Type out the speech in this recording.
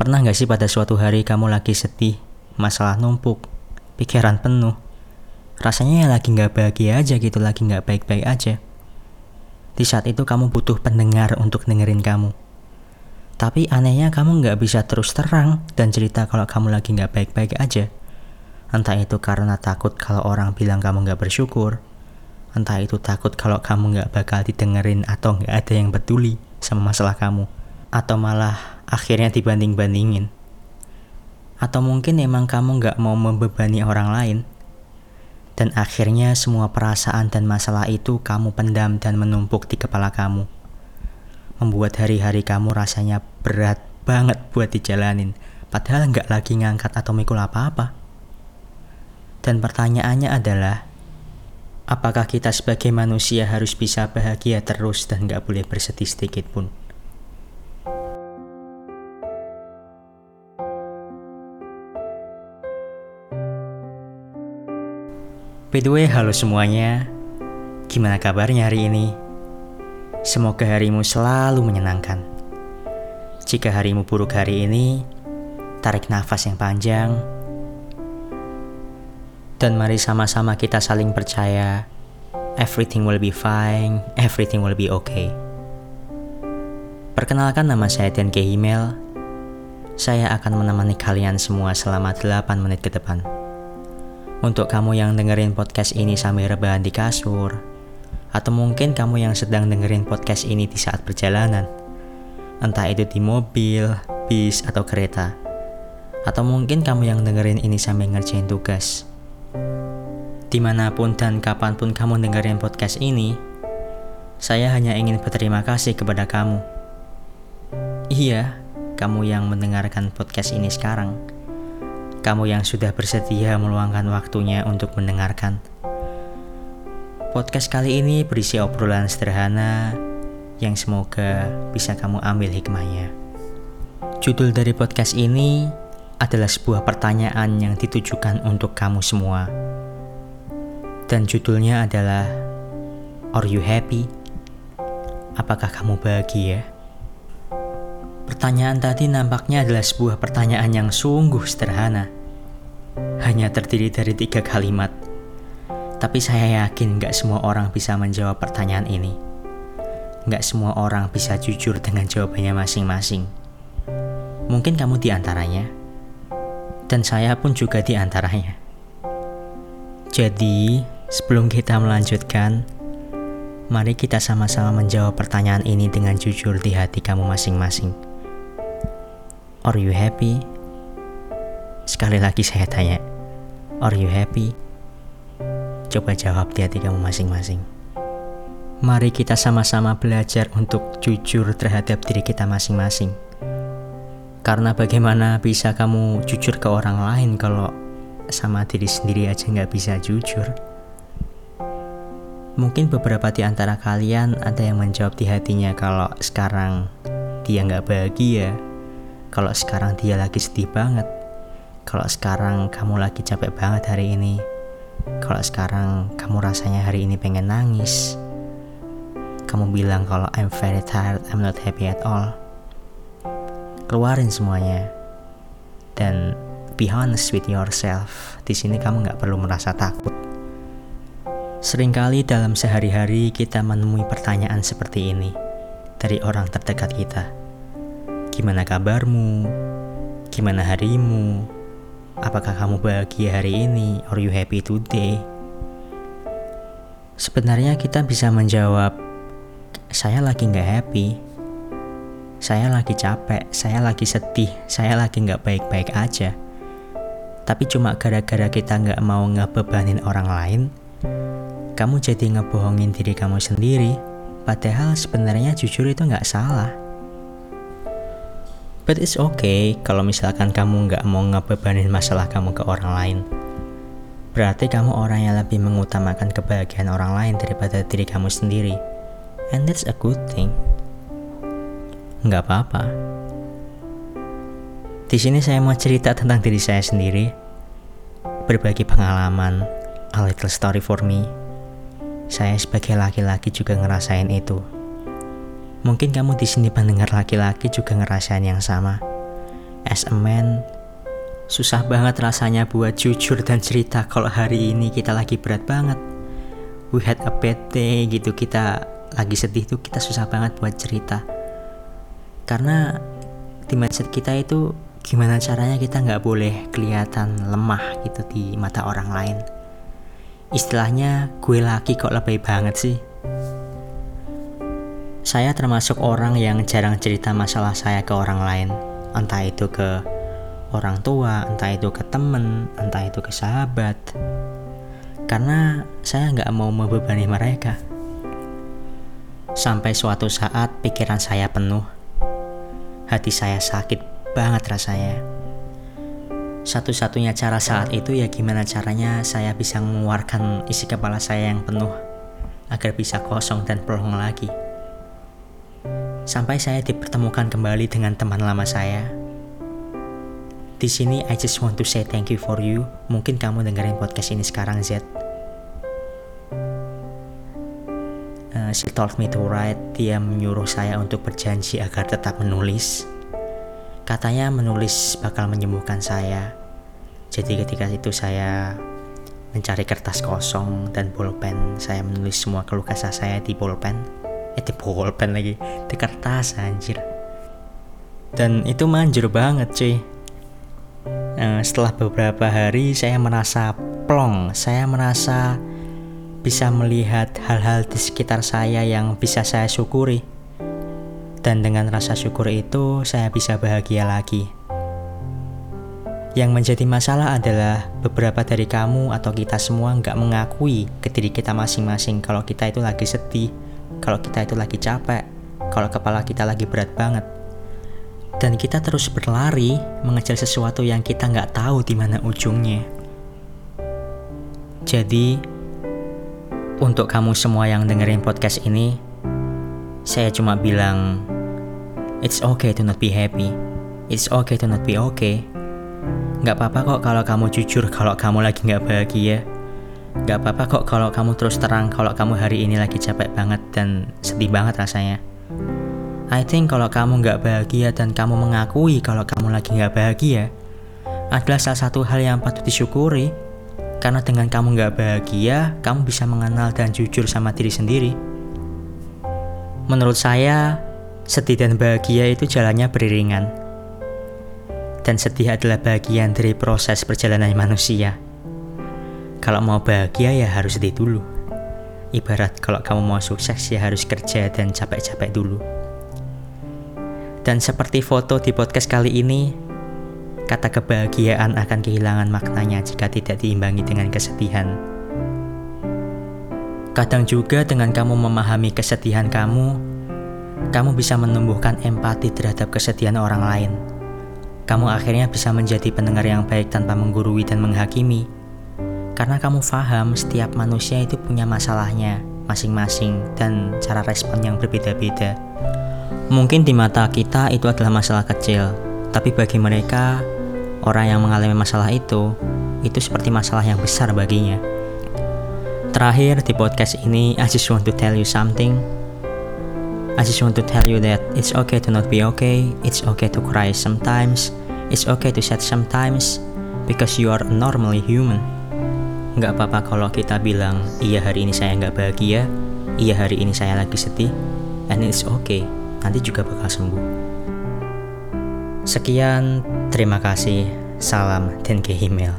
Pernah gak sih pada suatu hari kamu lagi sedih, masalah numpuk, pikiran penuh, rasanya ya lagi gak bahagia aja gitu, lagi gak baik-baik aja. Di saat itu kamu butuh pendengar untuk dengerin kamu. Tapi anehnya kamu gak bisa terus terang dan cerita kalau kamu lagi gak baik-baik aja. Entah itu karena takut kalau orang bilang kamu gak bersyukur, entah itu takut kalau kamu gak bakal didengerin atau gak ada yang peduli sama masalah kamu, atau malah akhirnya dibanding-bandingin. Atau mungkin emang kamu gak mau membebani orang lain, dan akhirnya semua perasaan dan masalah itu kamu pendam dan menumpuk di kepala kamu. Membuat hari-hari kamu rasanya berat banget buat dijalanin, padahal nggak lagi ngangkat atau mikul apa-apa. Dan pertanyaannya adalah, apakah kita sebagai manusia harus bisa bahagia terus dan nggak boleh bersedih sedikit pun? By the way, halo semuanya. Gimana kabarnya hari ini? Semoga harimu selalu menyenangkan. Jika harimu buruk hari ini, tarik nafas yang panjang. Dan mari sama-sama kita saling percaya. Everything will be fine, everything will be okay. Perkenalkan nama saya Tian Himel. Saya akan menemani kalian semua selama 8 menit ke depan. Untuk kamu yang dengerin podcast ini sambil rebahan di kasur, atau mungkin kamu yang sedang dengerin podcast ini di saat perjalanan, entah itu di mobil, bis, atau kereta, atau mungkin kamu yang dengerin ini sambil ngerjain tugas. Di mana pun dan kapan pun kamu dengerin podcast ini, saya hanya ingin berterima kasih kepada kamu. Iya, kamu yang mendengarkan podcast ini sekarang kamu yang sudah bersedia meluangkan waktunya untuk mendengarkan. Podcast kali ini berisi obrolan sederhana yang semoga bisa kamu ambil hikmahnya. Judul dari podcast ini adalah sebuah pertanyaan yang ditujukan untuk kamu semua. Dan judulnya adalah Are you happy? Apakah kamu bahagia? Pertanyaan tadi nampaknya adalah sebuah pertanyaan yang sungguh sederhana. Hanya terdiri dari tiga kalimat. Tapi saya yakin gak semua orang bisa menjawab pertanyaan ini. Gak semua orang bisa jujur dengan jawabannya masing-masing. Mungkin kamu di antaranya. Dan saya pun juga di antaranya. Jadi, sebelum kita melanjutkan, mari kita sama-sama menjawab pertanyaan ini dengan jujur di hati kamu masing-masing. Are you happy? Sekali lagi saya tanya, Are you happy? Coba jawab di hati kamu masing-masing. Mari kita sama-sama belajar untuk jujur terhadap diri kita masing-masing. Karena bagaimana bisa kamu jujur ke orang lain kalau sama diri sendiri aja nggak bisa jujur? Mungkin beberapa di antara kalian ada yang menjawab di hatinya kalau sekarang dia nggak bahagia, kalau sekarang dia lagi sedih banget, kalau sekarang kamu lagi capek banget hari ini, kalau sekarang kamu rasanya hari ini pengen nangis, kamu bilang kalau I'm very tired, I'm not happy at all. Keluarin semuanya dan be honest with yourself. Di sini kamu nggak perlu merasa takut. Seringkali dalam sehari-hari kita menemui pertanyaan seperti ini dari orang terdekat kita. Gimana kabarmu? Gimana harimu? Apakah kamu bahagia hari ini? Are you happy today? Sebenarnya kita bisa menjawab, saya lagi nggak happy, saya lagi capek, saya lagi sedih, saya lagi nggak baik-baik aja. Tapi cuma gara-gara kita nggak mau ngebebanin orang lain, kamu jadi ngebohongin diri kamu sendiri. Padahal sebenarnya jujur itu nggak salah. But it's okay kalau misalkan kamu nggak mau ngebebanin masalah kamu ke orang lain. Berarti kamu orang yang lebih mengutamakan kebahagiaan orang lain daripada diri kamu sendiri. And that's a good thing. Nggak apa-apa. Di sini saya mau cerita tentang diri saya sendiri. Berbagi pengalaman, a little story for me. Saya sebagai laki-laki juga ngerasain itu Mungkin kamu di sini pendengar laki-laki juga ngerasain yang sama. as a man, susah banget rasanya buat jujur dan cerita kalau hari ini kita lagi berat banget. We had a bad day gitu, kita lagi sedih tuh kita susah banget buat cerita. Karena di mindset kita itu gimana caranya kita nggak boleh kelihatan lemah gitu di mata orang lain. Istilahnya gue laki kok lebih banget sih. Saya termasuk orang yang jarang cerita masalah saya ke orang lain, entah itu ke orang tua, entah itu ke temen, entah itu ke sahabat. Karena saya nggak mau membebani mereka. Sampai suatu saat pikiran saya penuh, hati saya sakit banget rasanya. Satu-satunya cara saat itu ya gimana caranya saya bisa mengeluarkan isi kepala saya yang penuh agar bisa kosong dan pelong lagi. Sampai saya dipertemukan kembali dengan teman lama saya. Di sini I just want to say thank you for you. Mungkin kamu dengerin podcast ini sekarang Z. Uh, she told me to write. Dia menyuruh saya untuk berjanji agar tetap menulis. Katanya menulis bakal menyembuhkan saya. Jadi ketika itu saya mencari kertas kosong dan pulpen. Saya menulis semua keluh kesah saya di pulpen eh di pulpen lagi. Di kertas anjir. Dan itu manjur banget cuy. Nah, setelah beberapa hari saya merasa plong. Saya merasa bisa melihat hal-hal di sekitar saya yang bisa saya syukuri. Dan dengan rasa syukur itu saya bisa bahagia lagi. Yang menjadi masalah adalah beberapa dari kamu atau kita semua nggak mengakui ke diri kita masing-masing kalau kita itu lagi sedih, kalau kita itu lagi capek, kalau kepala kita lagi berat banget. Dan kita terus berlari mengejar sesuatu yang kita nggak tahu di mana ujungnya. Jadi, untuk kamu semua yang dengerin podcast ini, saya cuma bilang, it's okay to not be happy. It's okay to not be okay. Gak apa-apa kok kalau kamu jujur kalau kamu lagi gak bahagia. Gak apa-apa kok kalau kamu terus terang kalau kamu hari ini lagi capek banget dan sedih banget rasanya. I think kalau kamu gak bahagia dan kamu mengakui kalau kamu lagi gak bahagia adalah salah satu hal yang patut disyukuri. Karena dengan kamu gak bahagia, kamu bisa mengenal dan jujur sama diri sendiri. Menurut saya, sedih dan bahagia itu jalannya beriringan. Dan sedih adalah bagian dari proses perjalanan manusia. Kalau mau bahagia ya harus sedih dulu. Ibarat kalau kamu mau sukses ya harus kerja dan capek-capek dulu. Dan seperti foto di podcast kali ini, kata kebahagiaan akan kehilangan maknanya jika tidak diimbangi dengan kesedihan. Kadang juga dengan kamu memahami kesedihan kamu, kamu bisa menumbuhkan empati terhadap kesedihan orang lain. Kamu akhirnya bisa menjadi pendengar yang baik tanpa menggurui dan menghakimi karena kamu paham setiap manusia itu punya masalahnya masing-masing dan cara respon yang berbeda-beda. Mungkin di mata kita itu adalah masalah kecil, tapi bagi mereka, orang yang mengalami masalah itu, itu seperti masalah yang besar baginya. Terakhir di podcast ini, I just want to tell you something. I just want to tell you that it's okay to not be okay, it's okay to cry sometimes, it's okay to sad sometimes, because you are normally human. Nggak apa-apa kalau kita bilang, iya hari ini saya nggak bahagia, iya hari ini saya lagi sedih, and it's okay, nanti juga bakal sembuh. Sekian, terima kasih, salam, dan ke email.